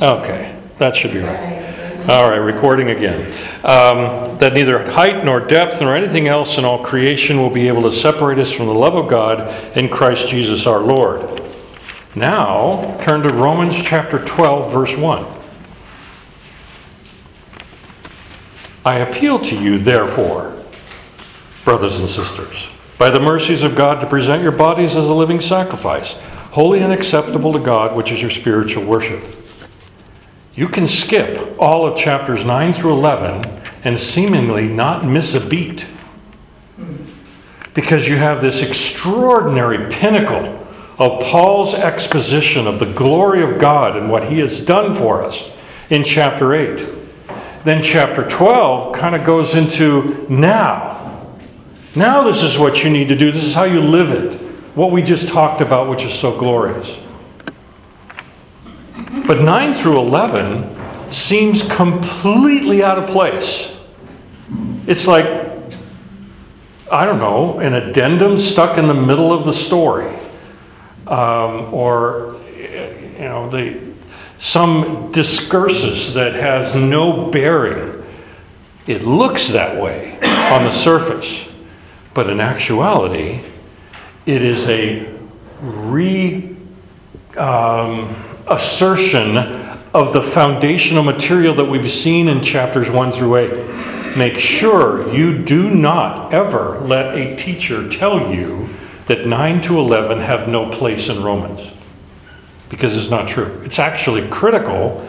Okay, that should be right. All right, recording again. Um, that neither height nor depth nor anything else in all creation will be able to separate us from the love of God in Christ Jesus our Lord. Now, turn to Romans chapter 12, verse 1. I appeal to you, therefore, brothers and sisters, by the mercies of God, to present your bodies as a living sacrifice, holy and acceptable to God, which is your spiritual worship. You can skip all of chapters 9 through 11 and seemingly not miss a beat because you have this extraordinary pinnacle of Paul's exposition of the glory of God and what he has done for us in chapter 8. Then chapter 12 kind of goes into now. Now, this is what you need to do. This is how you live it. What we just talked about, which is so glorious. But 9 through 11 seems completely out of place. It's like, I don't know, an addendum stuck in the middle of the story. Um, or, you know, the, some discursus that has no bearing. It looks that way on the surface, but in actuality, it is a re um, assertion of the foundational material that we've seen in chapters 1 through 8. Make sure you do not ever let a teacher tell you that 9 to 11 have no place in Romans because it's not true. It's actually critical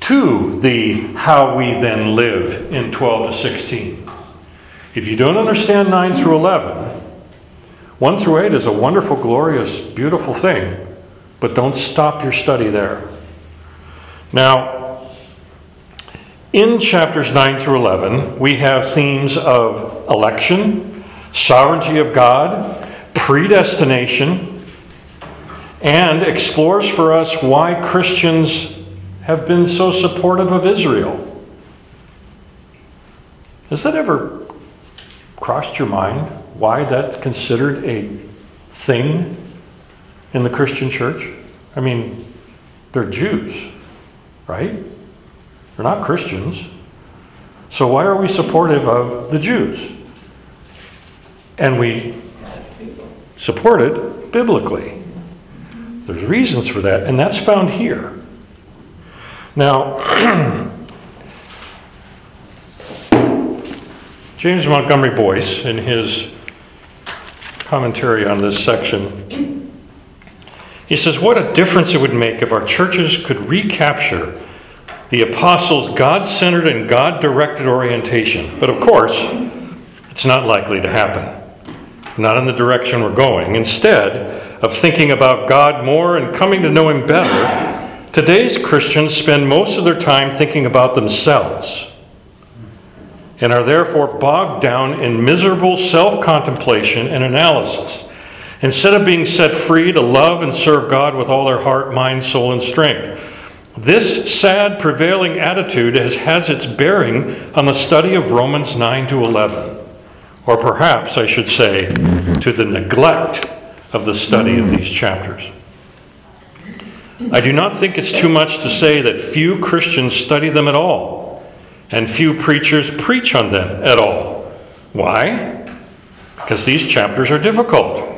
to the how we then live in 12 to 16. If you don't understand 9 through 11, 1 through 8 is a wonderful, glorious, beautiful thing, but don't stop your study there. Now, in chapters 9 through 11, we have themes of election, sovereignty of God, predestination, and explores for us why Christians have been so supportive of Israel. Has that ever crossed your mind why that's considered a thing in the Christian church? I mean, they're Jews, right? They're not Christians. So why are we supportive of the Jews? And we support it biblically. There's reasons for that, and that's found here. Now, James Montgomery Boice, in his commentary on this section, he says, What a difference it would make if our churches could recapture the apostles' God centered and God directed orientation. But of course, it's not likely to happen, not in the direction we're going. Instead, of thinking about God more and coming to know Him better, today's Christians spend most of their time thinking about themselves and are therefore bogged down in miserable self contemplation and analysis. Instead of being set free to love and serve God with all their heart, mind, soul, and strength. This sad prevailing attitude has, has its bearing on the study of Romans 9 to 11, or perhaps I should say, to the neglect of the study of these chapters. I do not think it's too much to say that few Christians study them at all, and few preachers preach on them at all. Why? Because these chapters are difficult.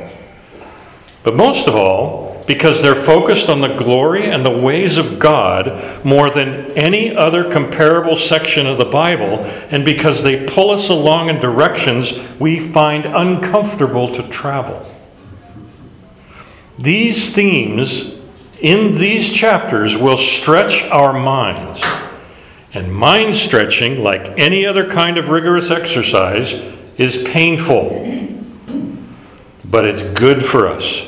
But most of all, because they're focused on the glory and the ways of God more than any other comparable section of the Bible, and because they pull us along in directions we find uncomfortable to travel. These themes in these chapters will stretch our minds. And mind stretching, like any other kind of rigorous exercise, is painful. But it's good for us.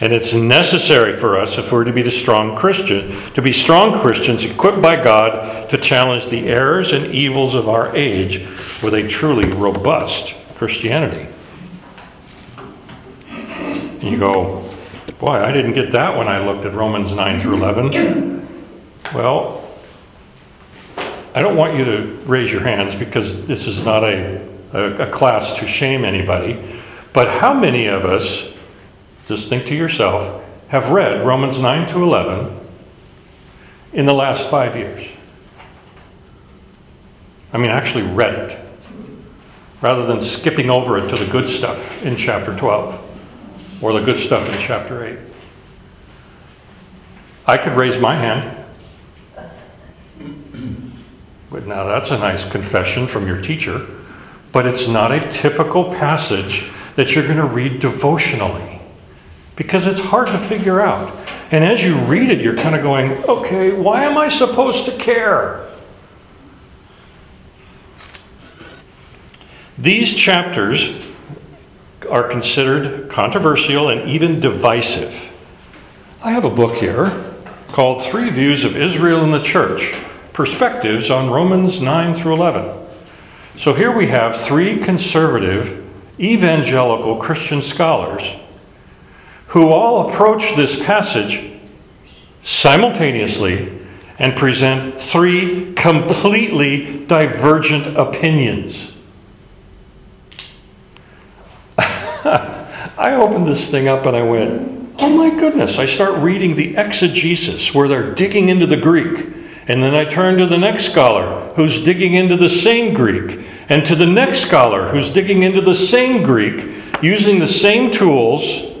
And it's necessary for us if we're to be the strong Christian, to be strong Christians equipped by God to challenge the errors and evils of our age with a truly robust Christianity. And you go, Boy, I didn't get that when I looked at Romans 9 through 11. Well, I don't want you to raise your hands because this is not a, a, a class to shame anybody. But how many of us, just think to yourself, have read Romans 9 to 11 in the last five years? I mean, actually read it, rather than skipping over it to the good stuff in chapter 12 or the good stuff in chapter 8. I could raise my hand. But now that's a nice confession from your teacher, but it's not a typical passage that you're going to read devotionally because it's hard to figure out. And as you read it, you're kind of going, okay, why am I supposed to care? These chapters are considered controversial and even divisive. I have a book here called Three Views of Israel and the Church Perspectives on Romans 9 through 11. So here we have three conservative evangelical Christian scholars who all approach this passage simultaneously and present three completely divergent opinions. I opened this thing up and I went, oh my goodness. I start reading the exegesis where they're digging into the Greek. And then I turn to the next scholar who's digging into the same Greek, and to the next scholar who's digging into the same Greek using the same tools,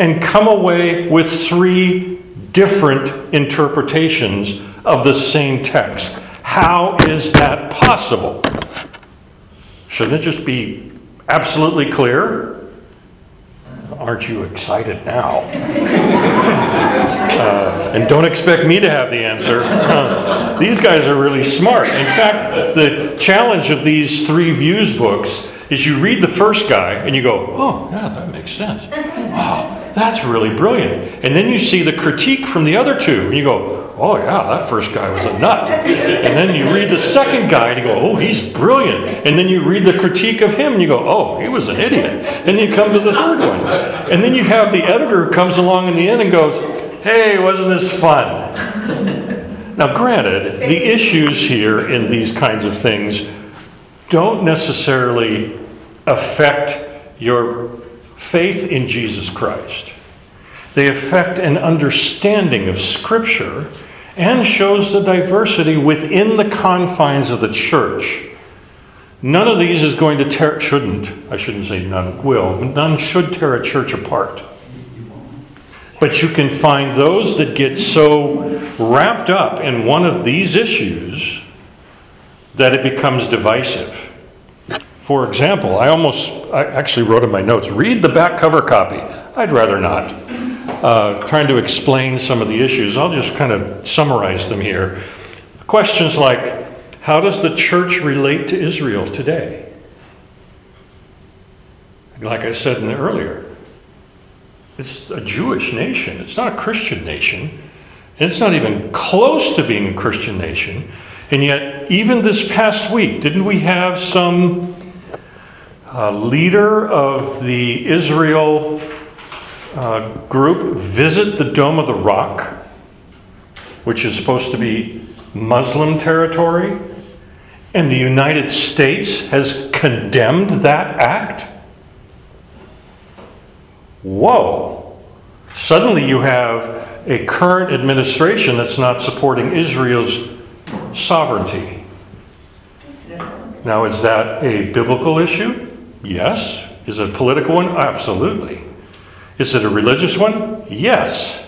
and come away with three different interpretations of the same text. How is that possible? Shouldn't it just be absolutely clear? Aren't you excited now? uh, and don't expect me to have the answer. Uh, these guys are really smart. In fact, the challenge of these three views books is you read the first guy and you go, oh, yeah, that makes sense. Wow, that's really brilliant. And then you see the critique from the other two and you go, oh, yeah, that first guy was a nut. And then you read the second guy and you go, oh, he's brilliant. And then you read the critique of him and you go, oh, he was an idiot. And you come to the third one. And then you have the editor who comes along in the end and goes, hey, wasn't this fun? Now, granted, the issues here in these kinds of things don't necessarily affect your faith in Jesus Christ. They affect an understanding of Scripture and shows the diversity within the confines of the church. None of these is going to tear, shouldn't, I shouldn't say none will, none should tear a church apart. But you can find those that get so wrapped up in one of these issues that it becomes divisive. For example, I almost, I actually wrote in my notes, read the back cover copy. I'd rather not. Uh, trying to explain some of the issues, I'll just kind of summarize them here. Questions like How does the church relate to Israel today? Like I said earlier, it's a Jewish nation, it's not a Christian nation. It's not even close to being a Christian nation. And yet, even this past week, didn't we have some uh, leader of the Israel uh, group visit the Dome of the Rock, which is supposed to be Muslim territory, and the United States has condemned that act? Whoa! Suddenly you have a current administration that's not supporting Israel's sovereignty. Now, is that a biblical issue? Yes. Is it a political one? Absolutely. Is it a religious one? Yes.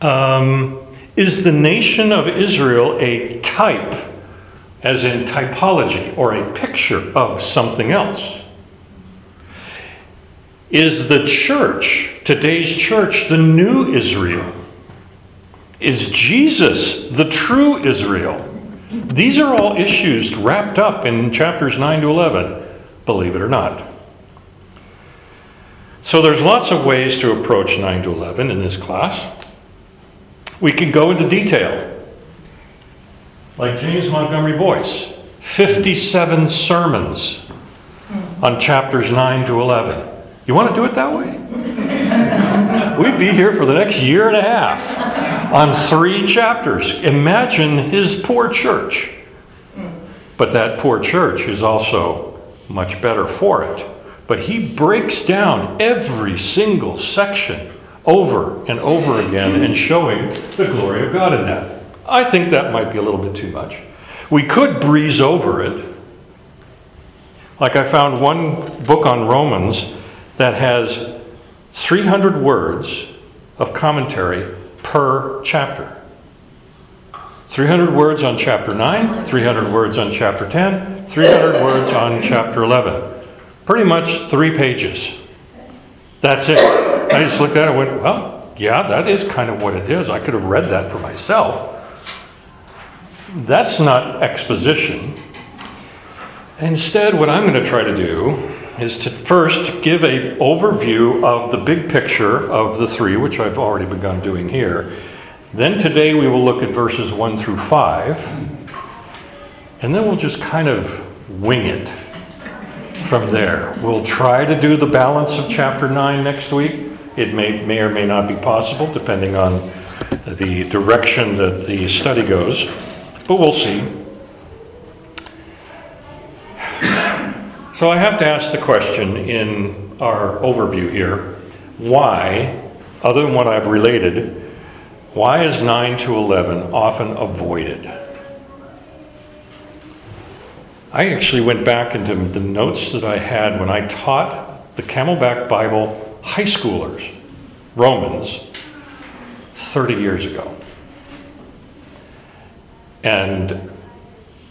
Um, is the nation of Israel a type, as in typology, or a picture of something else? Is the church, today's church, the new Israel? Is Jesus the true Israel? These are all issues wrapped up in chapters 9 to 11, believe it or not. So there's lots of ways to approach 9 to 11 in this class. We can go into detail. Like James Montgomery Boice, 57 sermons on chapters 9 to 11. You want to do it that way? We'd be here for the next year and a half on three chapters. Imagine his poor church. But that poor church is also much better for it. But he breaks down every single section over and over again and showing the glory of God in that. I think that might be a little bit too much. We could breeze over it. Like I found one book on Romans that has 300 words of commentary per chapter. 300 words on chapter 9, 300 words on chapter 10, 300 words on chapter 11. Pretty much three pages. That's it. I just looked at it and went, well, yeah, that is kind of what it is. I could have read that for myself. That's not exposition. Instead, what I'm going to try to do is to first give a overview of the big picture of the three, which I've already begun doing here. Then today we will look at verses 1 through 5. And then we'll just kind of wing it from there. We'll try to do the balance of chapter 9 next week. It may, may or may not be possible, depending on the direction that the study goes, but we'll see. So I have to ask the question in our overview here why, other than what I've related, why is 9 to 11 often avoided? I actually went back into the notes that I had when I taught the Camelback Bible high schoolers, Romans, 30 years ago. And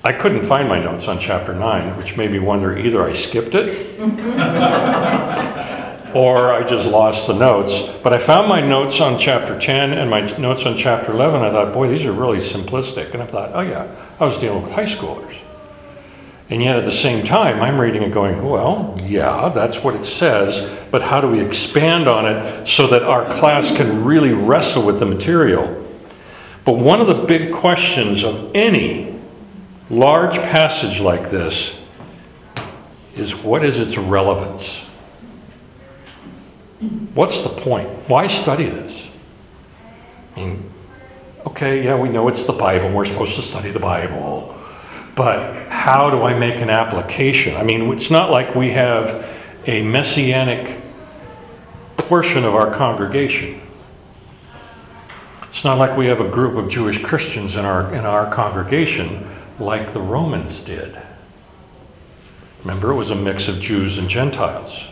I couldn't find my notes on chapter 9, which made me wonder either I skipped it or I just lost the notes. But I found my notes on chapter 10 and my notes on chapter 11. I thought, boy, these are really simplistic. And I thought, oh, yeah, I was dealing with high schoolers. And yet at the same time, I'm reading it going, well, yeah, that's what it says, but how do we expand on it so that our class can really wrestle with the material? But one of the big questions of any large passage like this is what is its relevance? What's the point? Why study this? I mean, okay, yeah, we know it's the Bible, we're supposed to study the Bible, but how do I make an application? I mean, it's not like we have a messianic portion of our congregation. It's not like we have a group of Jewish Christians in our, in our congregation like the Romans did. Remember, it was a mix of Jews and Gentiles.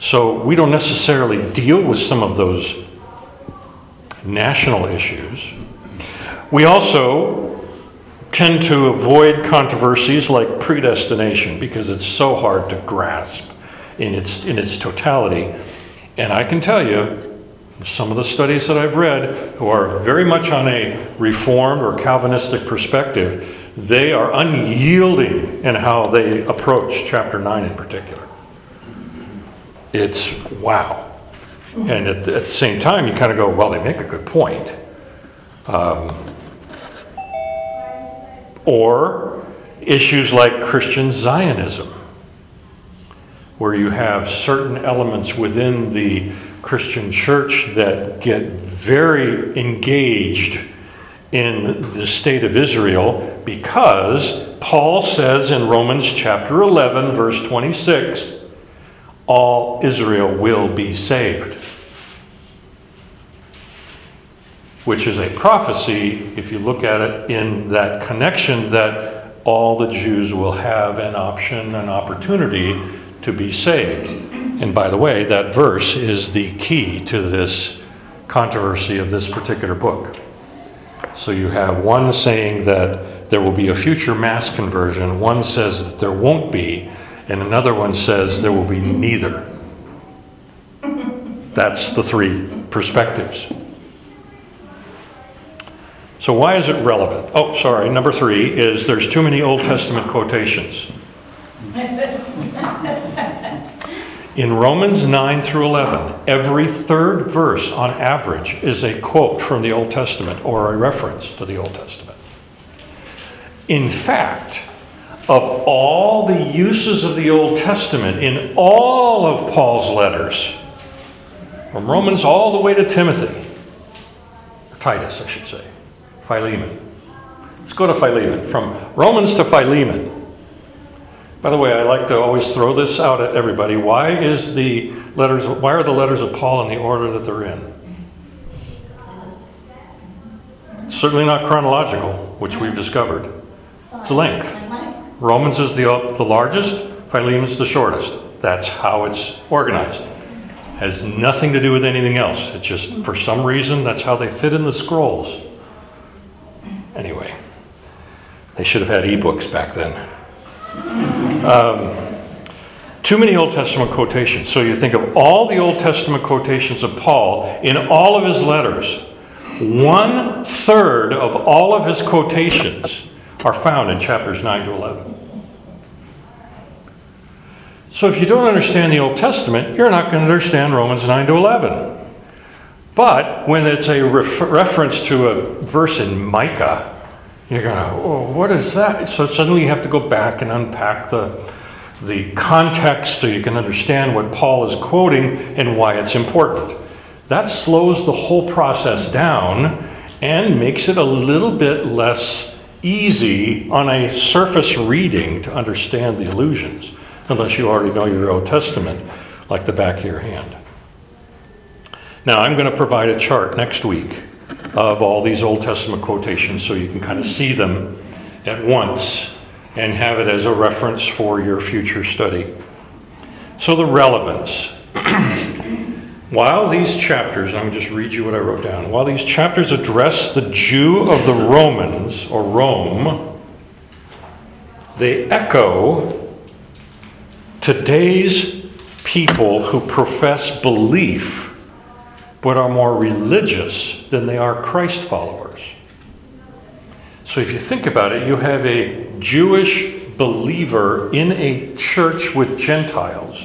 So we don't necessarily deal with some of those national issues. We also tend to avoid controversies like predestination because it's so hard to grasp in its, in its totality. And I can tell you, some of the studies that I've read who are very much on a Reformed or Calvinistic perspective, they are unyielding in how they approach chapter 9 in particular. It's wow. And at, at the same time, you kind of go, well, they make a good point. Um, or issues like Christian Zionism, where you have certain elements within the Christian church that get very engaged in the state of Israel because Paul says in Romans chapter 11, verse 26, all Israel will be saved. Which is a prophecy, if you look at it in that connection, that all the Jews will have an option, an opportunity to be saved. And by the way, that verse is the key to this controversy of this particular book. So you have one saying that there will be a future mass conversion, one says that there won't be, and another one says there will be neither. That's the three perspectives. So, why is it relevant? Oh, sorry, number three is there's too many Old Testament quotations. In Romans 9 through 11, every third verse on average is a quote from the Old Testament or a reference to the Old Testament. In fact, of all the uses of the Old Testament in all of Paul's letters, from Romans all the way to Timothy, Titus, I should say, Philemon. Let's go to Philemon. From Romans to Philemon, By the way, I like to always throw this out at everybody. Why is the letters why are the letters of Paul in the order that they're in? Certainly not chronological, which we've discovered. It's length. Romans is the, the largest, Philemon is the shortest. That's how it's organized. Has nothing to do with anything else. It's just, for some reason, that's how they fit in the scrolls. Anyway, they should have had ebooks back then. Um, too many Old Testament quotations. So you think of all the Old Testament quotations of Paul in all of his letters, one third of all of his quotations are found in chapters 9 to 11. So if you don't understand the Old Testament, you're not going to understand Romans 9 to 11. But when it's a ref- reference to a verse in Micah, you're going oh, what is that? So suddenly you have to go back and unpack the, the context so you can understand what Paul is quoting and why it's important. That slows the whole process down and makes it a little bit less easy on a surface reading to understand the allusions, unless you already know your Old Testament like the back of your hand. Now, I'm going to provide a chart next week of all these Old Testament quotations so you can kind of see them at once and have it as a reference for your future study. So, the relevance. While these chapters, I'm going to just read you what I wrote down. While these chapters address the Jew of the Romans, or Rome, they echo today's people who profess belief but are more religious than they are Christ followers. So if you think about it, you have a Jewish believer in a church with Gentiles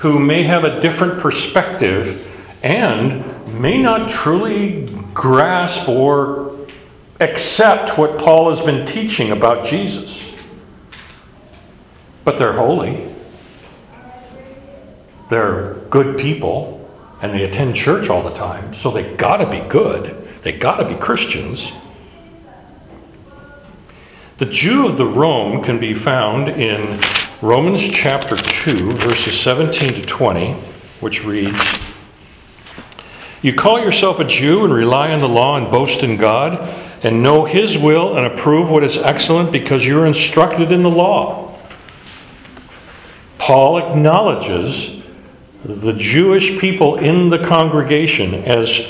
who may have a different perspective and may not truly grasp or accept what Paul has been teaching about Jesus. But they're holy. They're good people, and they attend church all the time, so they gotta be good. They gotta be Christians. The Jew of the Rome can be found in Romans chapter 2, verses 17 to 20, which reads You call yourself a Jew and rely on the law and boast in God, and know His will and approve what is excellent because you're instructed in the law. Paul acknowledges the Jewish people in the congregation as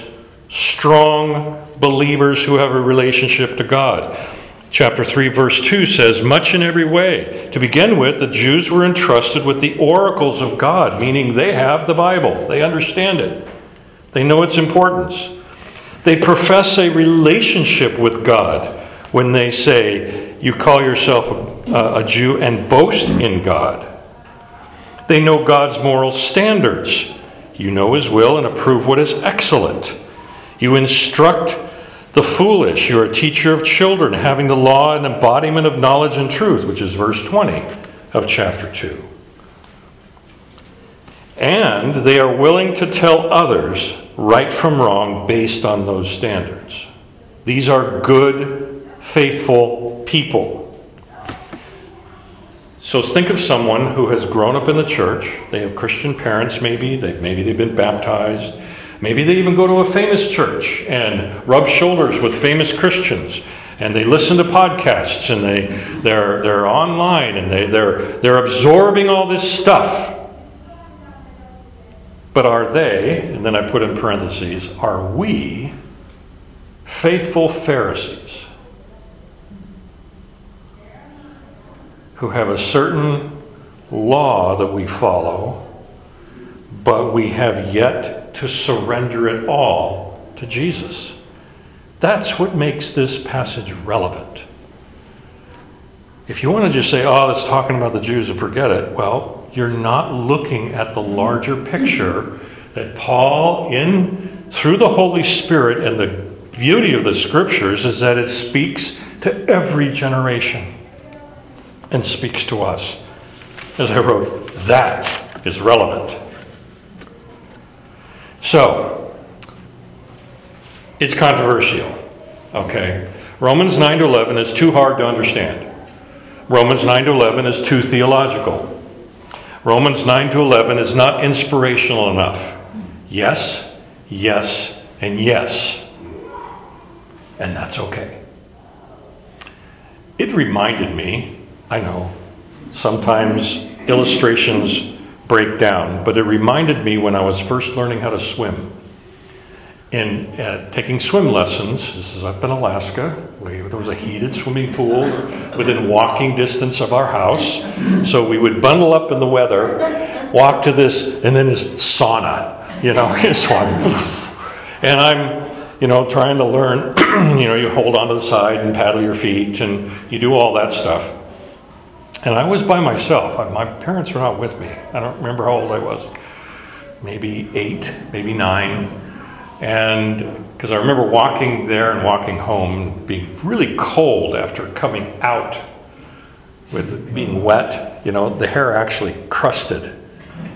strong believers who have a relationship to God. Chapter 3, verse 2 says, Much in every way. To begin with, the Jews were entrusted with the oracles of God, meaning they have the Bible, they understand it, they know its importance. They profess a relationship with God when they say, You call yourself a, a Jew and boast in God. They know God's moral standards. You know His will and approve what is excellent. You instruct the foolish, you're a teacher of children, having the law and embodiment of knowledge and truth, which is verse 20 of chapter 2. And they are willing to tell others right from wrong based on those standards. These are good, faithful people. So think of someone who has grown up in the church. They have Christian parents, maybe. They, maybe they've been baptized. Maybe they even go to a famous church and rub shoulders with famous Christians. And they listen to podcasts and they, they're, they're online and they, they're, they're absorbing all this stuff. But are they, and then I put in parentheses, are we faithful Pharisees who have a certain law that we follow, but we have yet to surrender it all to Jesus. That's what makes this passage relevant. If you want to just say, oh, it's talking about the Jews and forget it, well, you're not looking at the larger picture that Paul, in through the Holy Spirit and the beauty of the scriptures, is that it speaks to every generation and speaks to us. As I wrote, that is relevant. So, it's controversial. Okay? Romans 9 to 11 is too hard to understand. Romans 9 to 11 is too theological. Romans 9 to 11 is not inspirational enough. Yes, yes, and yes. And that's okay. It reminded me, I know, sometimes illustrations break down, but it reminded me when I was first learning how to swim. In uh, taking swim lessons, this is up in Alaska, we, there was a heated swimming pool within walking distance of our house. So we would bundle up in the weather, walk to this, and then this sauna, you know, and I'm you know, trying to learn, you know, you hold onto the side and paddle your feet and you do all that stuff. And I was by myself. My parents were not with me. I don't remember how old I was. Maybe eight, maybe nine. And because I remember walking there and walking home, being really cold after coming out with being wet. You know, the hair actually crusted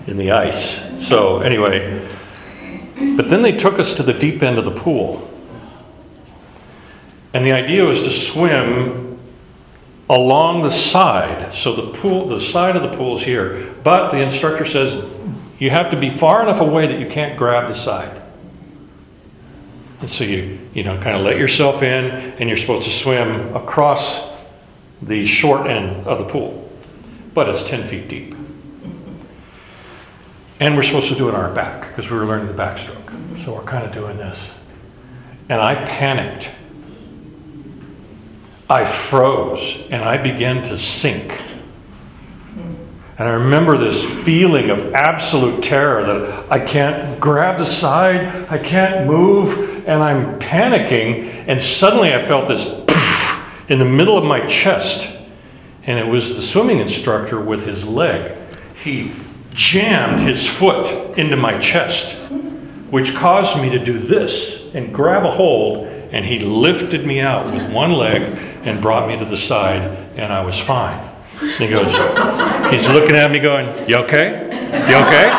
in the ice. So, anyway, but then they took us to the deep end of the pool. And the idea was to swim along the side. So the pool, the side of the pool is here. But the instructor says you have to be far enough away that you can't grab the side. And so you, you know, kind of let yourself in, and you're supposed to swim across the short end of the pool. But it's 10 feet deep. And we're supposed to do it on our back because we were learning the backstroke. So we're kind of doing this. And I panicked. I froze and I began to sink. And I remember this feeling of absolute terror that I can't grab the side, I can't move, and I'm panicking. And suddenly I felt this in the middle of my chest. And it was the swimming instructor with his leg. He jammed his foot into my chest, which caused me to do this and grab a hold, and he lifted me out with one leg and brought me to the side, and I was fine. And he goes, he's looking at me going, You okay? You okay?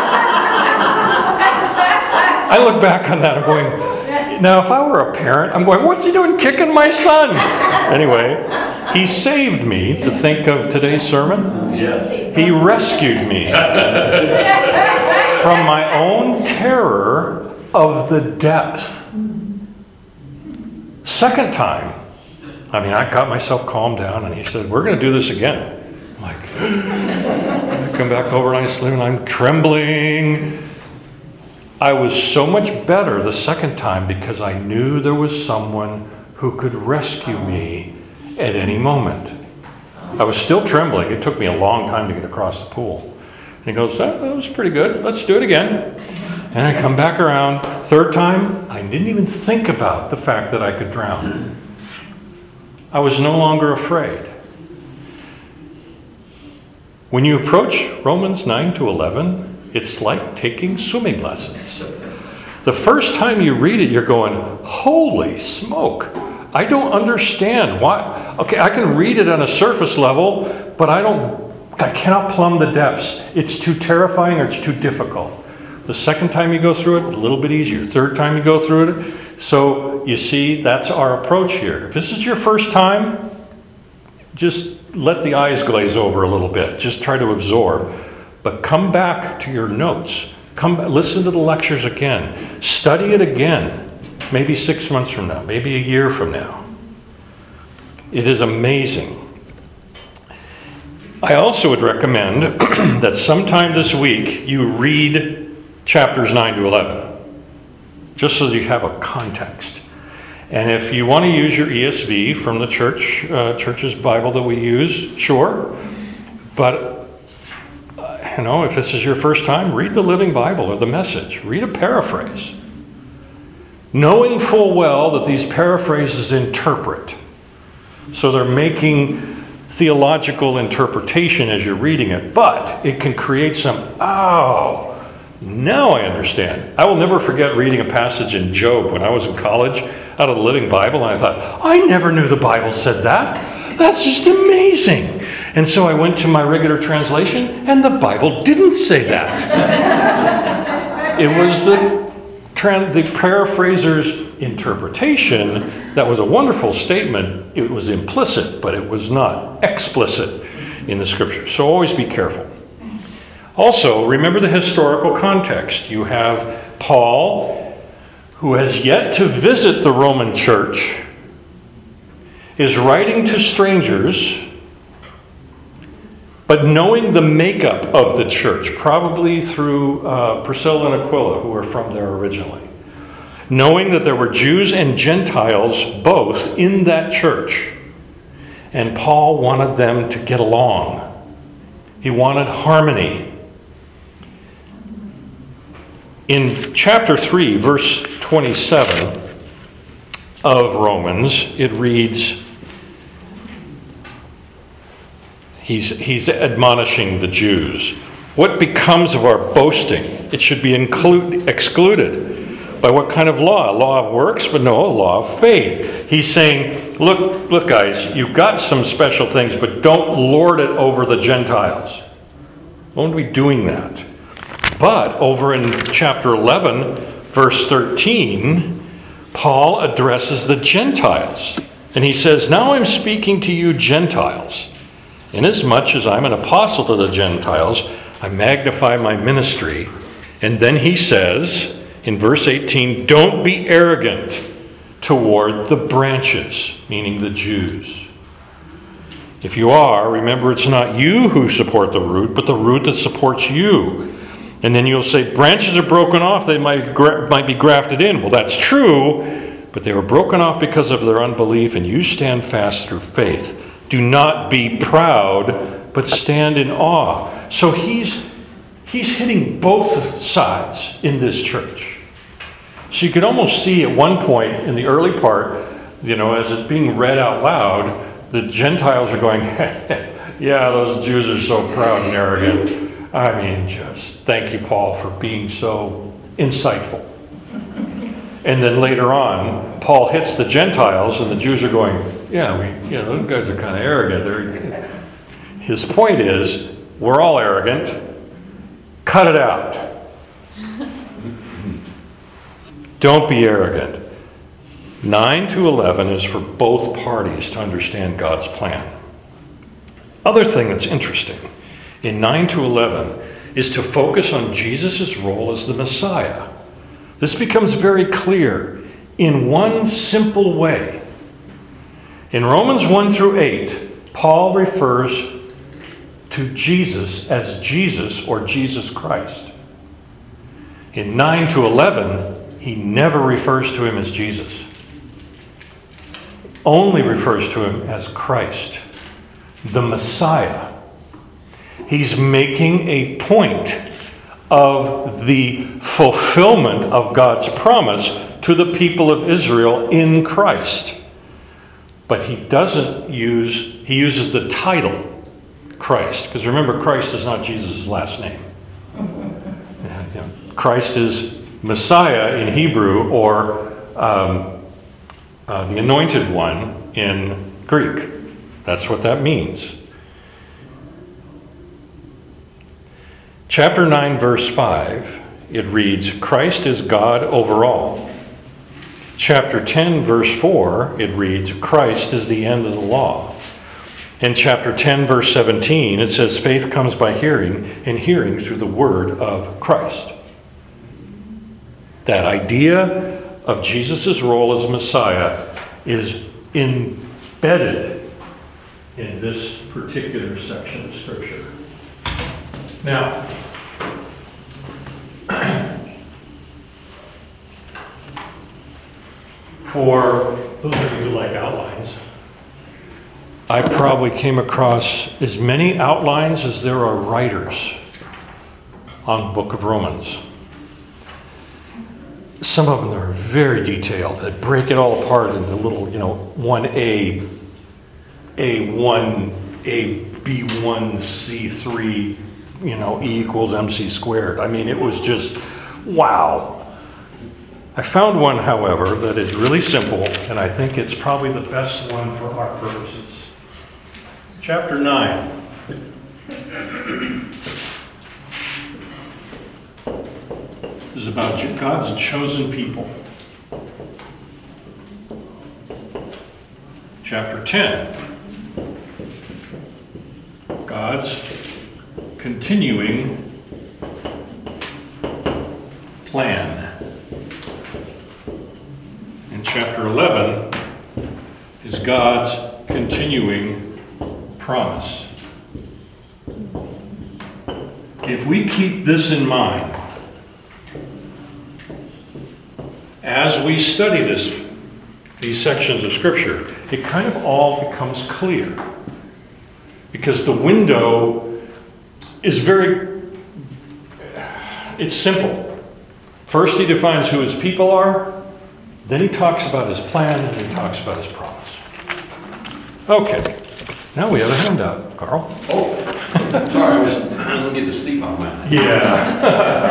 I look back on that, I'm going, Now, if I were a parent, I'm going, What's he doing kicking my son? Anyway, he saved me to think of today's sermon. Yes. He rescued me from my own terror of the depth. Second time, I mean, I got myself calmed down, and he said, We're going to do this again. I'm like, I come back over and I slim, and I'm trembling. I was so much better the second time because I knew there was someone who could rescue me at any moment. I was still trembling. It took me a long time to get across the pool. And he goes, that, that was pretty good. Let's do it again. And I come back around. Third time, I didn't even think about the fact that I could drown. I was no longer afraid. When you approach Romans 9 to 11, it's like taking swimming lessons. The first time you read it, you're going, Holy smoke! I don't understand why. Okay, I can read it on a surface level, but I don't, I cannot plumb the depths. It's too terrifying or it's too difficult. The second time you go through it, a little bit easier. Third time you go through it. So you see, that's our approach here. If this is your first time, just let the eyes glaze over a little bit. Just try to absorb. But come back to your notes. Come listen to the lectures again. Study it again maybe six months from now, maybe a year from now. It is amazing. I also would recommend that sometime this week you read chapters 9 to 11, just so you have a context. And if you want to use your ESV from the church, uh, church's Bible that we use, sure. But, uh, you know, if this is your first time, read the Living Bible or the message. Read a paraphrase knowing full well that these paraphrases interpret. So they're making theological interpretation as you're reading it, but it can create some, oh, now I understand. I will never forget reading a passage in Job when I was in college out of the Living Bible, and I thought, I never knew the Bible said that. That's just amazing. And so I went to my regular translation, and the Bible didn't say that. it was the tran- the paraphraser's interpretation, that was a wonderful statement. It was implicit, but it was not explicit in the scripture. So always be careful. Also, remember the historical context. You have Paul, who has yet to visit the Roman church, is writing to strangers, but knowing the makeup of the church, probably through uh, Priscilla and Aquila, who were from there originally. Knowing that there were Jews and Gentiles both in that church. And Paul wanted them to get along. He wanted harmony. In chapter 3, verse 27 of Romans, it reads he's, he's admonishing the Jews. What becomes of our boasting? It should be include, excluded. By what kind of law? A law of works, but no, a law of faith. He's saying, look, look, guys, you've got some special things, but don't lord it over the Gentiles. Won't we be doing that. But over in chapter 11, verse 13, Paul addresses the Gentiles. And he says, Now I'm speaking to you, Gentiles. Inasmuch as I'm an apostle to the Gentiles, I magnify my ministry. And then he says in verse 18, Don't be arrogant toward the branches, meaning the Jews. If you are, remember it's not you who support the root, but the root that supports you. And then you'll say, branches are broken off, they might, gra- might be grafted in. Well, that's true, but they were broken off because of their unbelief, and you stand fast through faith. Do not be proud, but stand in awe. So he's, he's hitting both sides in this church. So you could almost see at one point in the early part, you know, as it's being read out loud, the Gentiles are going, yeah, those Jews are so proud and arrogant. I mean, just thank you, Paul, for being so insightful. And then later on, Paul hits the Gentiles, and the Jews are going, yeah, we, you know, those guys are kind of arrogant. They're... His point is, we're all arrogant. Cut it out. Don't be arrogant. 9 to 11 is for both parties to understand God's plan. Other thing that's interesting in 9 to 11 is to focus on Jesus' role as the Messiah. This becomes very clear in one simple way. In Romans 1 through 8, Paul refers to Jesus as Jesus or Jesus Christ. In 9 to 11, he never refers to him as Jesus, only refers to him as Christ, the Messiah. He's making a point of the fulfillment of God's promise to the people of Israel in Christ. But he doesn't use, he uses the title Christ. Because remember, Christ is not Jesus' last name. Christ is Messiah in Hebrew or um, uh, the anointed one in Greek. That's what that means. Chapter 9, verse 5, it reads Christ is God over all. Chapter 10, verse 4, it reads Christ is the end of the law. In chapter 10, verse 17, it says faith comes by hearing, and hearing through the word of Christ. That idea of Jesus' role as Messiah is embedded in this particular section of Scripture. Now, for those of you who like outlines, I probably came across as many outlines as there are writers on the book of Romans. Some of them are very detailed They break it all apart into little, you know, 1A, A1, A, B1, C3, you know, E equals MC squared. I mean, it was just, wow. I found one, however, that is really simple, and I think it's probably the best one for our purposes. Chapter 9. This is about God's chosen people. Chapter 10, God's continuing plan. In chapter 11 is God's continuing promise. If we keep this in mind as we study this, these sections of Scripture, it kind of all becomes clear. Because the window is very, it's simple. First, he defines who his people are, then he talks about his plan, and he talks about his promise. Okay, now we have a handout, Carl. Oh, sorry, I was, I don't get to sleep on that. Yeah.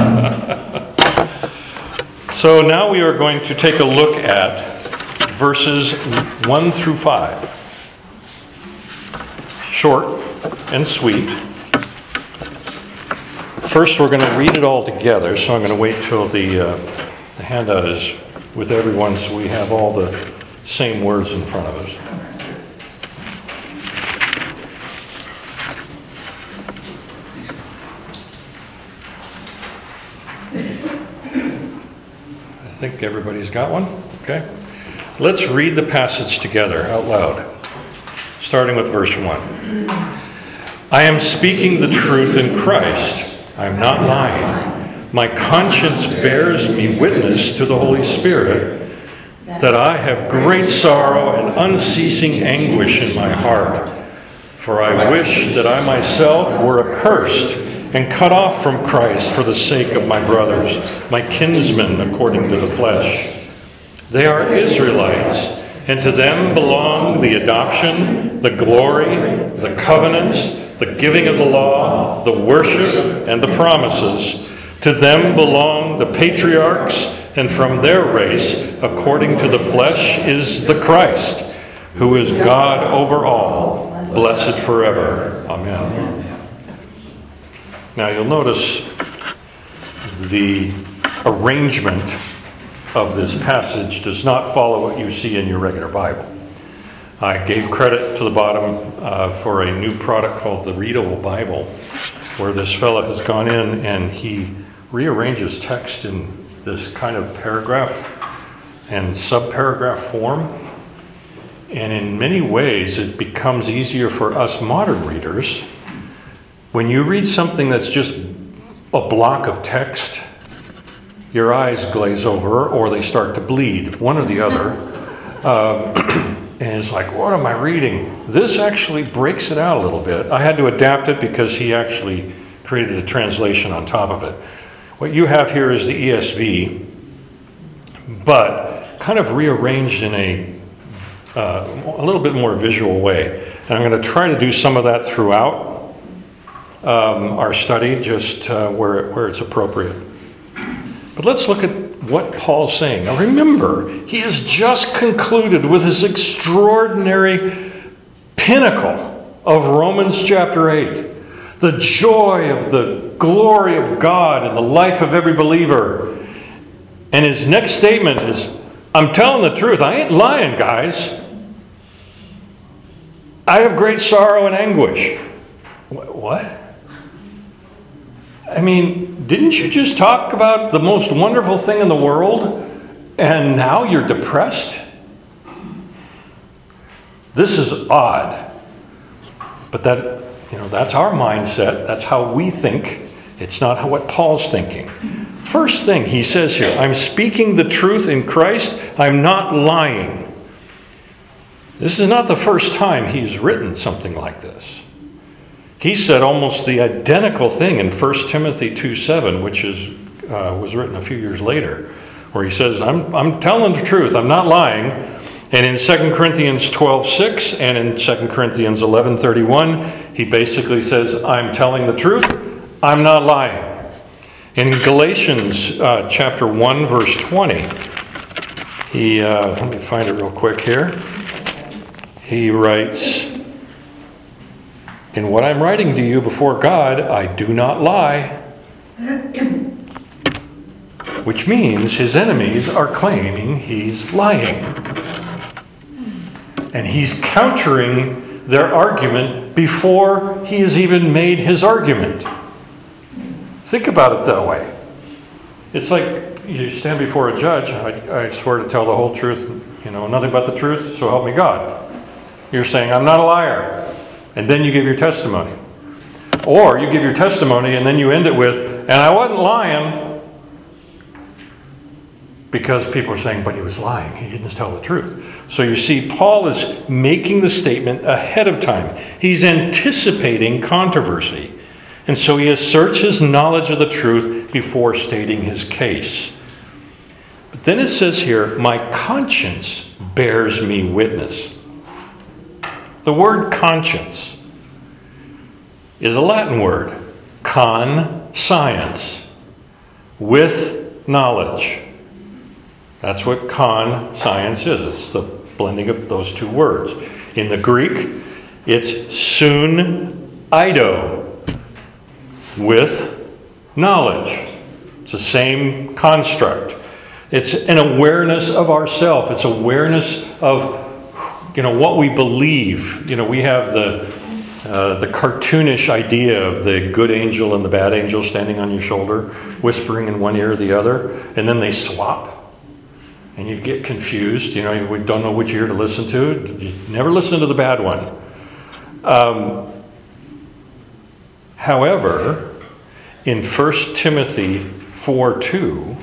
So now we are going to take a look at verses 1 through 5. Short and sweet. First, we're going to read it all together, so I'm going to wait till the, uh, the handout is with everyone so we have all the same words in front of us. I think everybody's got one, okay? Let's read the passage together out loud, starting with verse 1. I am speaking the truth in Christ. I am not lying. My conscience bears me witness to the Holy Spirit that I have great sorrow and unceasing anguish in my heart. For I wish that I myself were accursed and cut off from Christ for the sake of my brothers, my kinsmen according to the flesh. They are Israelites, and to them belong the adoption, the glory, the covenants, the giving of the law, the worship, and the promises. To them belong the patriarchs, and from their race, according to the flesh, is the Christ, who is God over all, blessed forever. Amen. Now you'll notice the arrangement of this passage does not follow what you see in your regular Bible. I gave credit to the bottom uh, for a new product called the Readable Bible, where this fellow has gone in and he rearranges text in this kind of paragraph and subparagraph form. And in many ways, it becomes easier for us modern readers. When you read something that's just a block of text, your eyes glaze over or they start to bleed, one or the other. Um, and it's like, what am I reading? This actually breaks it out a little bit. I had to adapt it because he actually created a translation on top of it. What you have here is the ESV, but kind of rearranged in a uh, a little bit more visual way. And I'm going to try to do some of that throughout um, our study, just uh, where, where it's appropriate. But let's look at what Paul's saying. Now remember, he has just concluded with this extraordinary pinnacle of Romans chapter 8 the joy of the glory of God in the life of every believer. And his next statement is I'm telling the truth, I ain't lying, guys. I have great sorrow and anguish. What? I mean, didn't you just talk about the most wonderful thing in the world and now you're depressed? This is odd. But that, you know, that's our mindset. That's how we think. It's not what Paul's thinking. First thing he says here I'm speaking the truth in Christ, I'm not lying. This is not the first time he's written something like this. He said almost the identical thing in 1 Timothy 2 7, which is, uh, was written a few years later, where he says, I'm, I'm telling the truth, I'm not lying. And in 2 Corinthians 12 6 and in 2 Corinthians 11 31, he basically says, I'm telling the truth, I'm not lying. In Galatians uh, chapter 1, verse 20, he, uh, let me find it real quick here he writes, In what I'm writing to you before God, I do not lie. which means his enemies are claiming he's lying. And he's countering their argument before he has even made his argument. Think about it that way. It's like you stand before a judge, I, I swear to tell the whole truth, you know, nothing but the truth, so help me God. You're saying, I'm not a liar. And then you give your testimony. Or you give your testimony and then you end it with, and I wasn't lying. Because people are saying, but he was lying. He didn't tell the truth. So you see, Paul is making the statement ahead of time. He's anticipating controversy. And so he asserts his knowledge of the truth before stating his case. But then it says here, my conscience bears me witness. The word conscience is a Latin word, con science, with knowledge. That's what con science is. It's the blending of those two words. In the Greek, it's sun ido, with knowledge. It's the same construct. It's an awareness of ourself. It's awareness of you know what we believe. You know, we have the uh, the cartoonish idea of the good angel and the bad angel standing on your shoulder, whispering in one ear or the other, and then they swap, and you get confused. You know, we don't know which ear to listen to. You never listen to the bad one. Um, however, in 1 Timothy 4 2,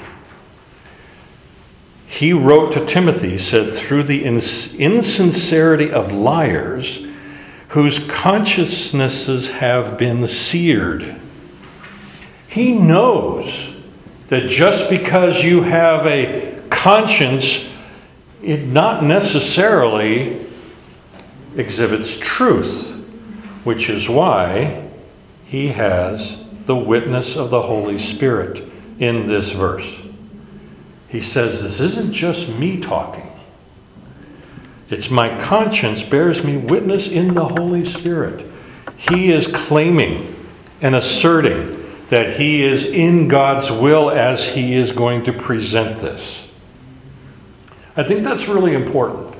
he wrote to Timothy, said, through the insincerity of liars whose consciousnesses have been seared. He knows that just because you have a conscience, it not necessarily exhibits truth, which is why he has the witness of the Holy Spirit in this verse. He says, This isn't just me talking. It's my conscience bears me witness in the Holy Spirit. He is claiming and asserting that he is in God's will as he is going to present this. I think that's really important.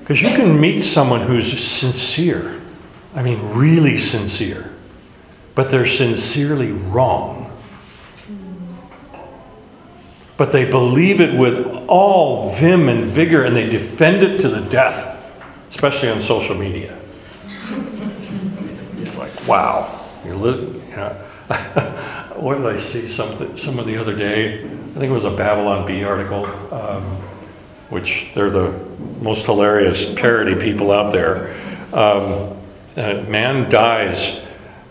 Because you can meet someone who's sincere. I mean, really sincere but they're sincerely wrong. But they believe it with all vim and vigor and they defend it to the death, especially on social media. It's like, wow, you're you know, what did I see something, some of the other day? I think it was a Babylon Bee article, um, which they're the most hilarious parody people out there. Um, man dies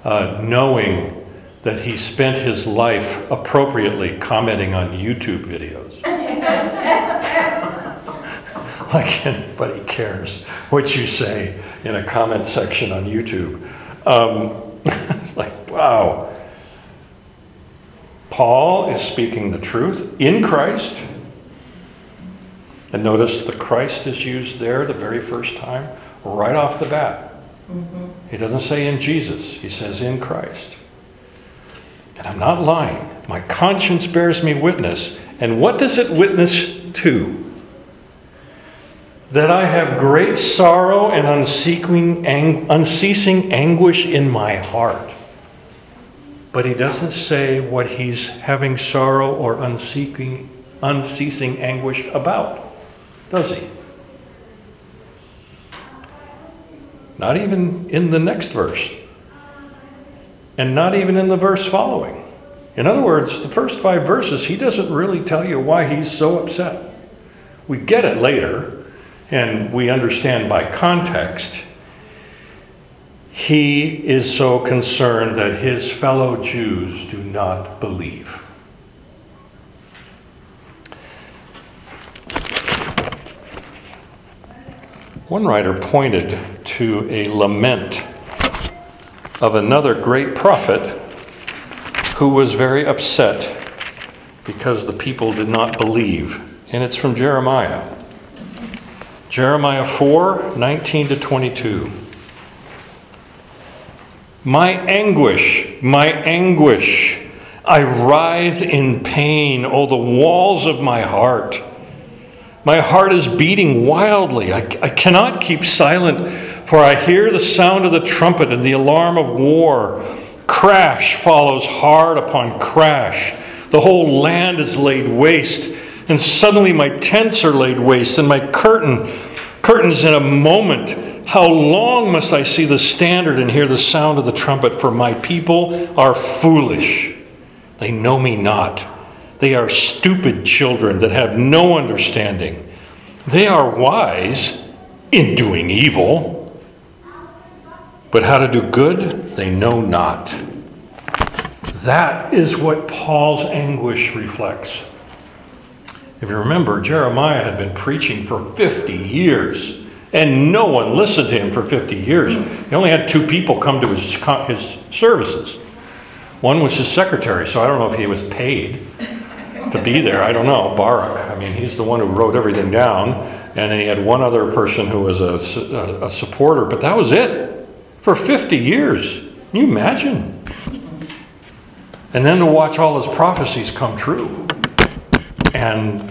uh, knowing that he spent his life appropriately commenting on YouTube videos. like anybody cares what you say in a comment section on YouTube. Um, like, wow. Paul is speaking the truth in Christ. And notice the Christ is used there the very first time, right off the bat. Mm-hmm. He doesn't say in Jesus, he says in Christ. And I'm not lying. My conscience bears me witness. And what does it witness to? That I have great sorrow and unceasing, anguish in my heart. But he doesn't say what he's having sorrow or unceasing anguish about, does he? Not even in the next verse. And not even in the verse following. In other words, the first five verses, he doesn't really tell you why he's so upset. We get it later, and we understand by context. He is so concerned that his fellow Jews do not believe. One writer pointed to a lament of another great prophet who was very upset because the people did not believe. And it's from Jeremiah. Jeremiah 4 19 to 22. My anguish, my anguish, I writhe in pain, oh, the walls of my heart. My heart is beating wildly. I, I cannot keep silent, for I hear the sound of the trumpet and the alarm of war. Crash follows hard upon crash. The whole land is laid waste, and suddenly my tents are laid waste, and my curtain curtains in a moment. How long must I see the standard and hear the sound of the trumpet? For my people are foolish. They know me not. They are stupid children that have no understanding. They are wise in doing evil, but how to do good they know not. That is what Paul's anguish reflects. If you remember, Jeremiah had been preaching for 50 years, and no one listened to him for 50 years. He only had two people come to his, his services. One was his secretary, so I don't know if he was paid to be there. I don't know. Baruch. I mean, he's the one who wrote everything down. And then he had one other person who was a, a supporter, but that was it for 50 years. Can you imagine? And then to watch all his prophecies come true. And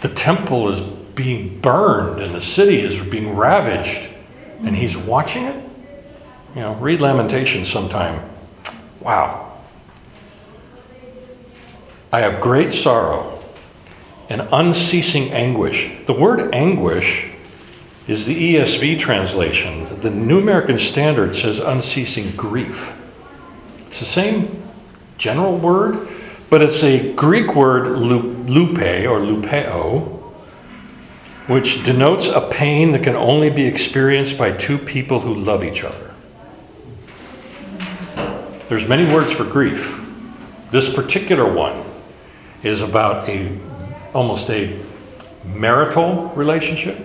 the temple is being burned and the city is being ravaged. And he's watching it? You know, read Lamentations sometime. Wow. I have great sorrow and unceasing anguish. The word anguish is the ESV translation. The New American Standard says unceasing grief. It's the same general word, but it's a Greek word lupe or lupeo, which denotes a pain that can only be experienced by two people who love each other. There's many words for grief. This particular one is about a almost a marital relationship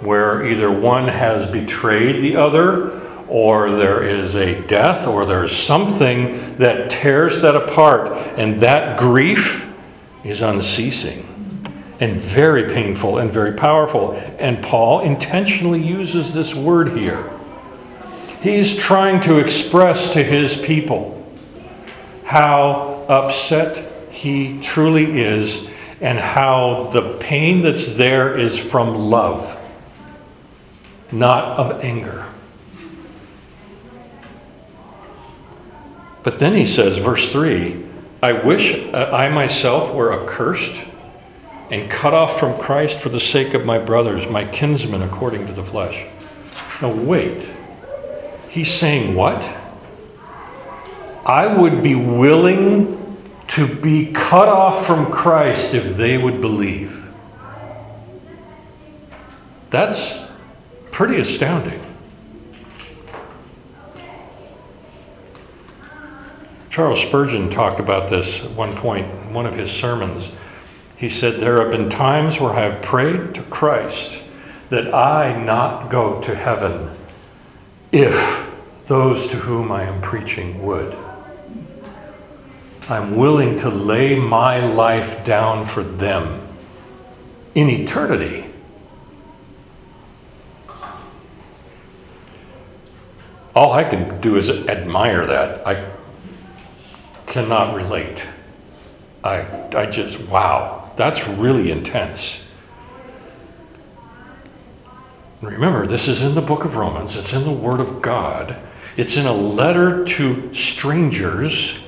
where either one has betrayed the other or there is a death or there's something that tears that apart and that grief is unceasing and very painful and very powerful. And Paul intentionally uses this word here. He's trying to express to his people how upset he truly is and how the pain that's there is from love, not of anger. But then he says, verse 3 I wish uh, I myself were accursed and cut off from Christ for the sake of my brothers, my kinsmen according to the flesh. Now, wait. He's saying what? I would be willing to be cut off from Christ if they would believe. That's pretty astounding. Charles Spurgeon talked about this at one point in one of his sermons. He said, There have been times where I have prayed to Christ that I not go to heaven if those to whom I am preaching would. I'm willing to lay my life down for them in eternity. All I can do is admire that. I cannot relate. I, I just, wow, that's really intense. Remember, this is in the book of Romans, it's in the Word of God, it's in a letter to strangers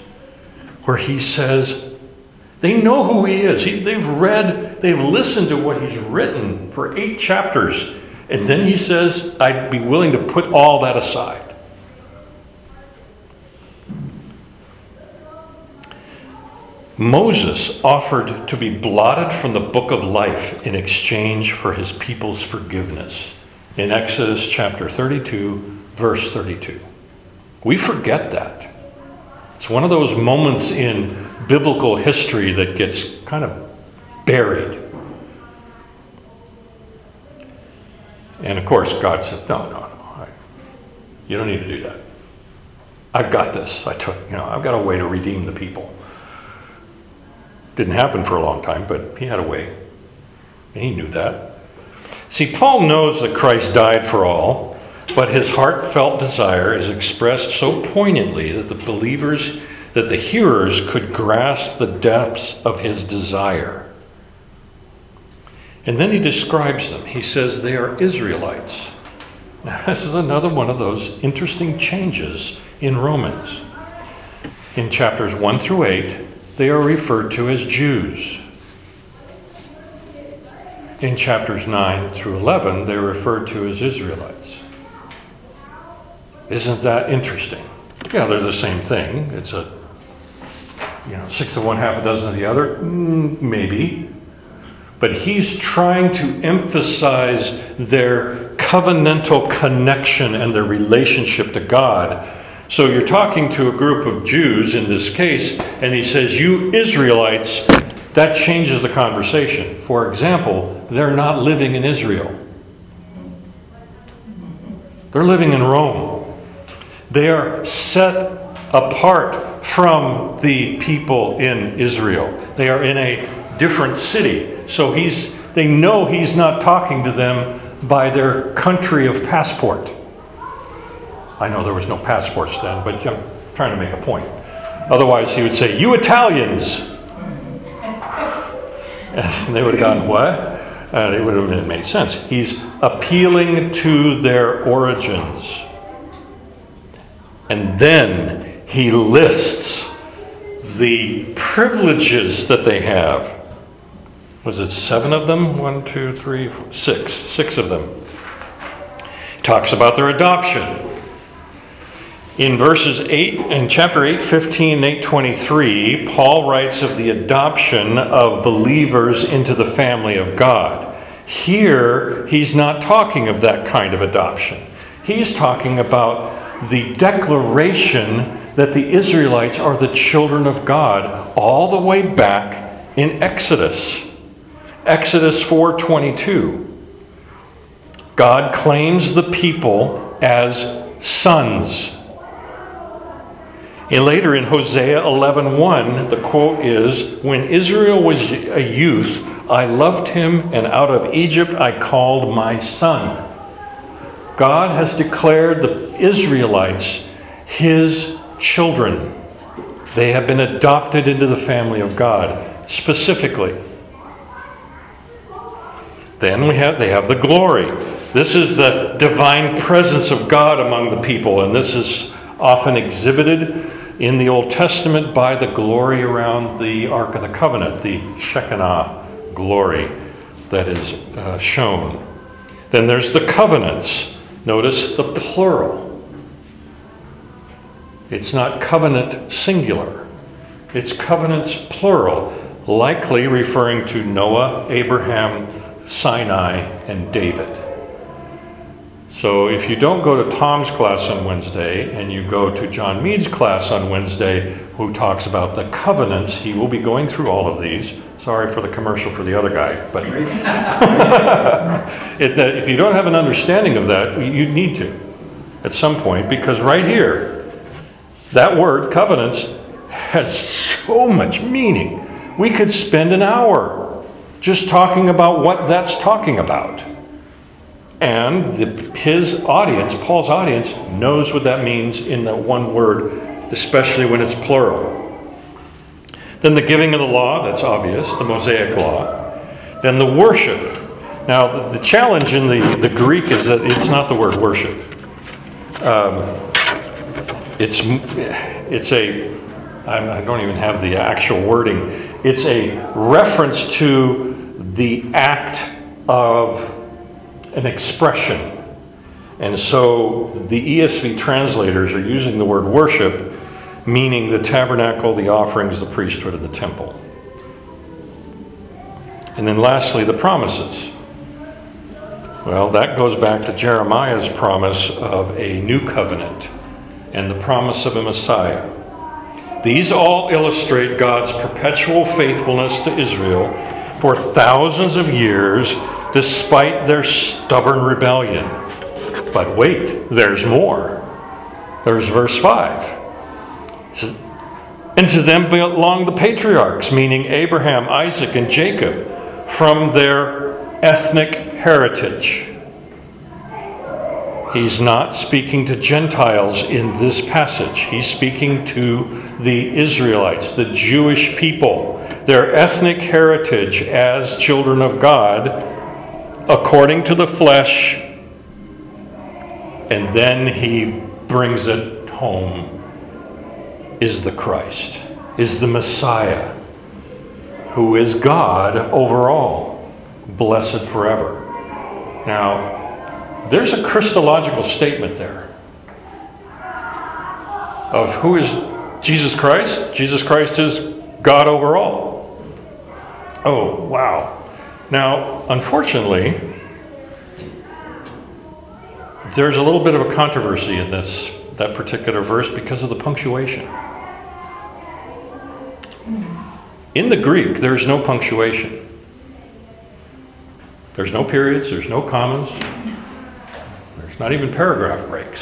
where he says, they know who he is. He, they've read, they've listened to what he's written for eight chapters. And then he says, I'd be willing to put all that aside. Moses offered to be blotted from the book of life in exchange for his people's forgiveness in Exodus chapter 32, verse 32. We forget that. It's one of those moments in biblical history that gets kind of buried. And of course, God said, No, no, no. I, you don't need to do that. I've got this. I took, you know, I've got a way to redeem the people. Didn't happen for a long time, but he had a way. And he knew that. See, Paul knows that Christ died for all, but his heartfelt desire is expressed so poignantly that the believers that the hearers could grasp the depths of his desire. And then he describes them. He says they are Israelites. Now, this is another one of those interesting changes in Romans. In chapters 1 through 8, they are referred to as Jews. In chapters 9 through 11, they're referred to as Israelites. Isn't that interesting? Yeah, they're the same thing. It's a, you know, six of one, half a dozen of the other. Mm, maybe. But he's trying to emphasize their covenantal connection and their relationship to God. So you're talking to a group of Jews in this case, and he says, You Israelites, that changes the conversation. For example, they're not living in Israel, they're living in Rome. They are set apart from the people in Israel. They are in a different city. So he's, they know he's not talking to them by their country of passport. I know there was no passports then, but I'm trying to make a point. Otherwise, he would say, You Italians! And they would have gone, What? And it would have made sense. He's appealing to their origins. And then he lists the privileges that they have. Was it seven of them? One, two, three, four, six. Six of them. He talks about their adoption. In verses 8, in chapter 8, 15 and 8, 23, Paul writes of the adoption of believers into the family of God. Here, he's not talking of that kind of adoption. He's talking about the declaration that the Israelites are the children of God all the way back in Exodus. Exodus 4:22. God claims the people as sons. And later in Hosea 11:1, the quote is, "When Israel was a youth, I loved him, and out of Egypt I called my son." God has declared the Israelites his children. They have been adopted into the family of God, specifically. Then we have they have the glory. This is the divine presence of God among the people, and this is often exhibited in the Old Testament by the glory around the Ark of the Covenant, the Shekinah glory that is uh, shown. Then there's the covenants. Notice the plural. It's not covenant singular, it's covenants plural, likely referring to Noah, Abraham, Sinai, and David. So if you don't go to Tom's class on Wednesday and you go to John Mead's class on Wednesday, who talks about the covenants, he will be going through all of these. Sorry for the commercial for the other guy, but it, if you don't have an understanding of that, you need to at some point, because right here, that word, covenants, has so much meaning. We could spend an hour just talking about what that's talking about. And the, his audience, Paul's audience, knows what that means in that one word, especially when it's plural. Then the giving of the law, that's obvious, the Mosaic law. Then the worship. Now, the challenge in the, the Greek is that it's not the word worship. Um, it's, it's a, I don't even have the actual wording, it's a reference to the act of an expression. And so the ESV translators are using the word worship meaning the tabernacle, the offerings, the priesthood, and the temple. And then lastly, the promises. Well, that goes back to Jeremiah's promise of a new covenant and the promise of a Messiah. These all illustrate God's perpetual faithfulness to Israel for thousands of years despite their stubborn rebellion. But wait, there's more. There's verse 5. And to them belong the patriarchs, meaning Abraham, Isaac, and Jacob, from their ethnic heritage. He's not speaking to Gentiles in this passage. He's speaking to the Israelites, the Jewish people, their ethnic heritage as children of God, according to the flesh. And then he brings it home is the Christ, is the Messiah, who is God over all, blessed forever. Now, there's a Christological statement there of who is Jesus Christ. Jesus Christ is God over all. Oh, wow. Now, unfortunately, there's a little bit of a controversy in this that particular verse because of the punctuation. In the Greek, there's no punctuation. There's no periods, there's no commas, there's not even paragraph breaks.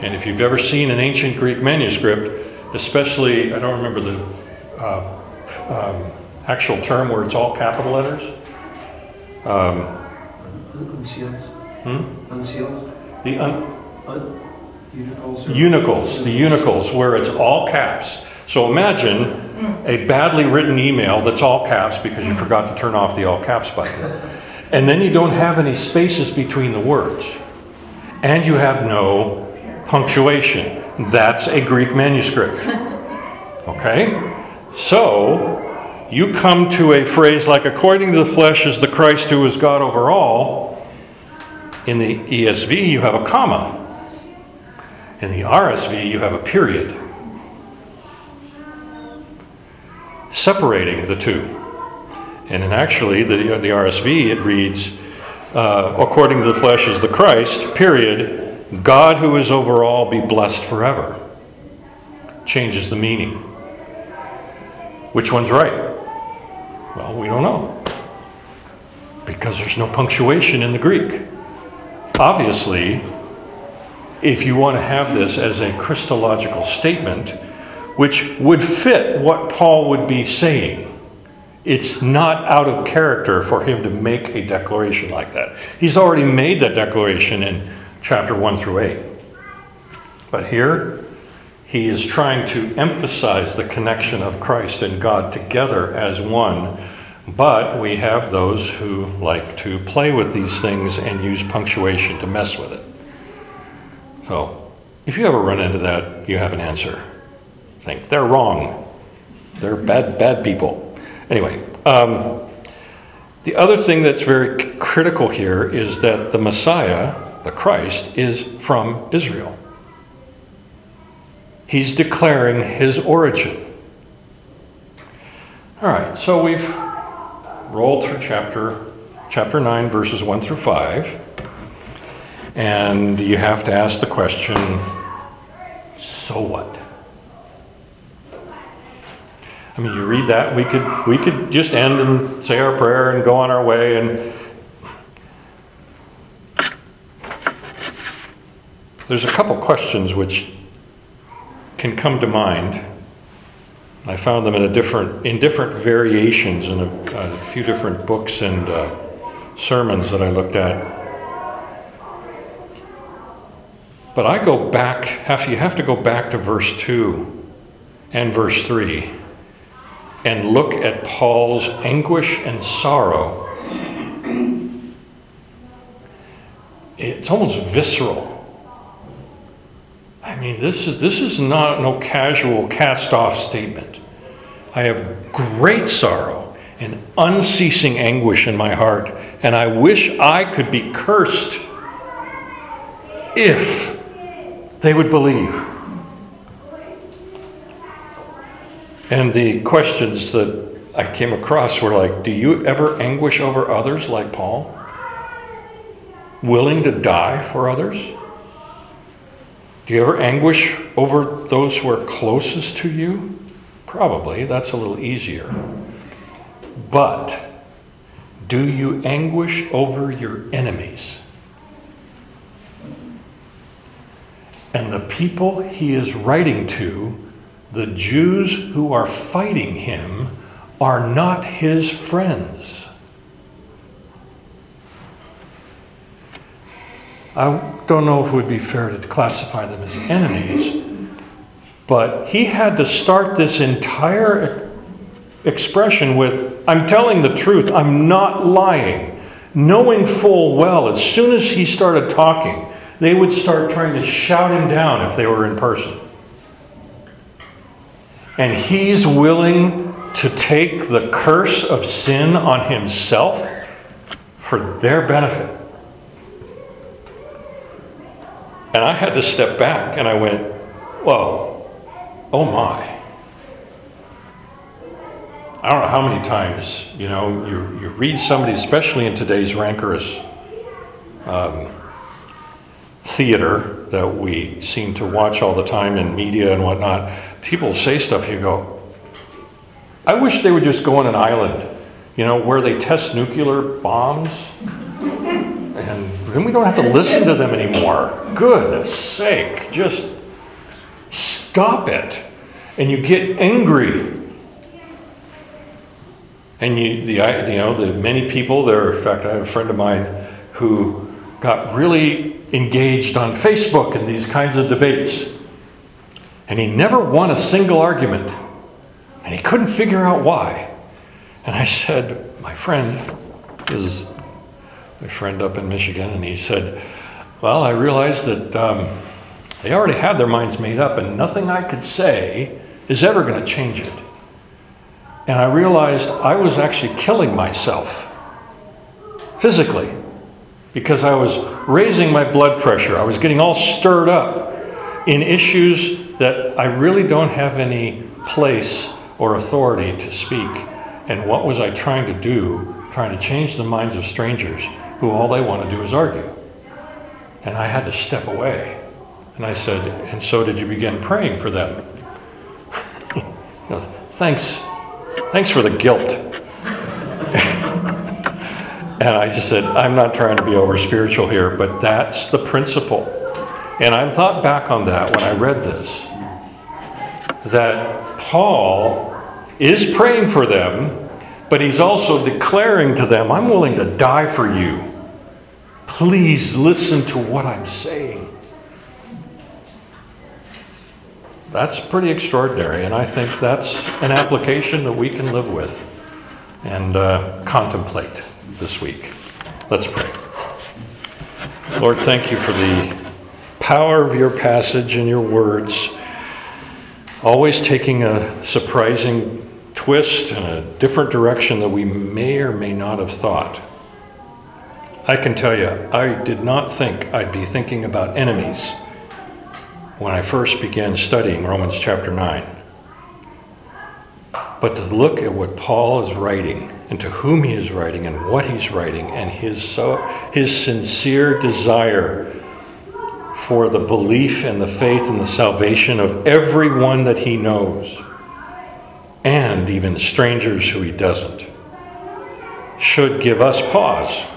And if you've ever seen an ancient Greek manuscript, especially, I don't remember the uh, um, actual term where it's all capital letters. Um, Unsealed. hmm? Unsealed. The un- Un- unicles. or- Unicles, the unicles, where it's all caps. So imagine a badly written email that's all caps because you forgot to turn off the all caps button. And then you don't have any spaces between the words. And you have no punctuation. That's a Greek manuscript. Okay? So, you come to a phrase like, according to the flesh is the Christ who is God over all. In the ESV, you have a comma. In the RSV, you have a period separating the two. And in actually, the, the RSV, it reads, uh, according to the flesh is the Christ, period, God who is over all be blessed forever. Changes the meaning. Which one's right? Well, we don't know. Because there's no punctuation in the Greek. Obviously, if you want to have this as a Christological statement, which would fit what Paul would be saying, it's not out of character for him to make a declaration like that. He's already made that declaration in chapter 1 through 8. But here, he is trying to emphasize the connection of Christ and God together as one. But we have those who like to play with these things and use punctuation to mess with it. So, if you ever run into that, you have an answer. Think they're wrong. They're bad, bad people. Anyway, um, the other thing that's very critical here is that the Messiah, the Christ, is from Israel. He's declaring his origin. All right, so we've rolled through chapter chapter 9 verses 1 through 5. And you have to ask the question, so what? I mean, you read that, we could we could just end and say our prayer and go on our way and There's a couple questions which can come to mind. I found them in different in different variations in a, a few different books and uh, sermons that I looked at. But I go back, have, you have to go back to verse 2 and verse 3 and look at Paul's anguish and sorrow. It's almost visceral. I mean, this is, this is not no casual cast off statement. I have great sorrow and unceasing anguish in my heart, and I wish I could be cursed if they would believe. And the questions that I came across were like, Do you ever anguish over others like Paul? Willing to die for others? Do you ever anguish over those who are closest to you? Probably, that's a little easier. But do you anguish over your enemies? And the people he is writing to, the Jews who are fighting him, are not his friends. I don't know if it would be fair to classify them as enemies, but he had to start this entire expression with, I'm telling the truth, I'm not lying, knowing full well as soon as he started talking, they would start trying to shout him down if they were in person. And he's willing to take the curse of sin on himself for their benefit. And I had to step back and I went, whoa, oh my. I don't know how many times, you know, you, you read somebody, especially in today's rancorous um, theater that we seem to watch all the time in media and whatnot, people say stuff, you go, I wish they would just go on an island, you know, where they test nuclear bombs. And then we don't have to listen to them anymore. Goodness sake, just stop it. And you get angry. And you, the, you know, the many people there, in fact, I have a friend of mine who got really engaged on Facebook in these kinds of debates. And he never won a single argument. And he couldn't figure out why. And I said, my friend is my friend up in Michigan, and he said, Well, I realized that um, they already had their minds made up, and nothing I could say is ever going to change it. And I realized I was actually killing myself physically because I was raising my blood pressure. I was getting all stirred up in issues that I really don't have any place or authority to speak. And what was I trying to do? Trying to change the minds of strangers who all they want to do is argue. And I had to step away. And I said, And so did you begin praying for them? he goes, Thanks. Thanks for the guilt. and I just said, I'm not trying to be over spiritual here, but that's the principle. And I thought back on that when I read this that Paul is praying for them, but he's also declaring to them, I'm willing to die for you. Please listen to what I'm saying. That's pretty extraordinary, and I think that's an application that we can live with and uh, contemplate this week. Let's pray. Lord, thank you for the power of your passage and your words, always taking a surprising twist and a different direction that we may or may not have thought. I can tell you, I did not think I'd be thinking about enemies when I first began studying Romans chapter 9. But to look at what Paul is writing and to whom he is writing and what he's writing and his, so, his sincere desire for the belief and the faith and the salvation of everyone that he knows and even strangers who he doesn't should give us pause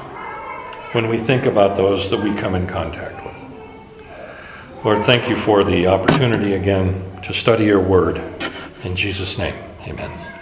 when we think about those that we come in contact with. Lord, thank you for the opportunity again to study your word. In Jesus' name, amen.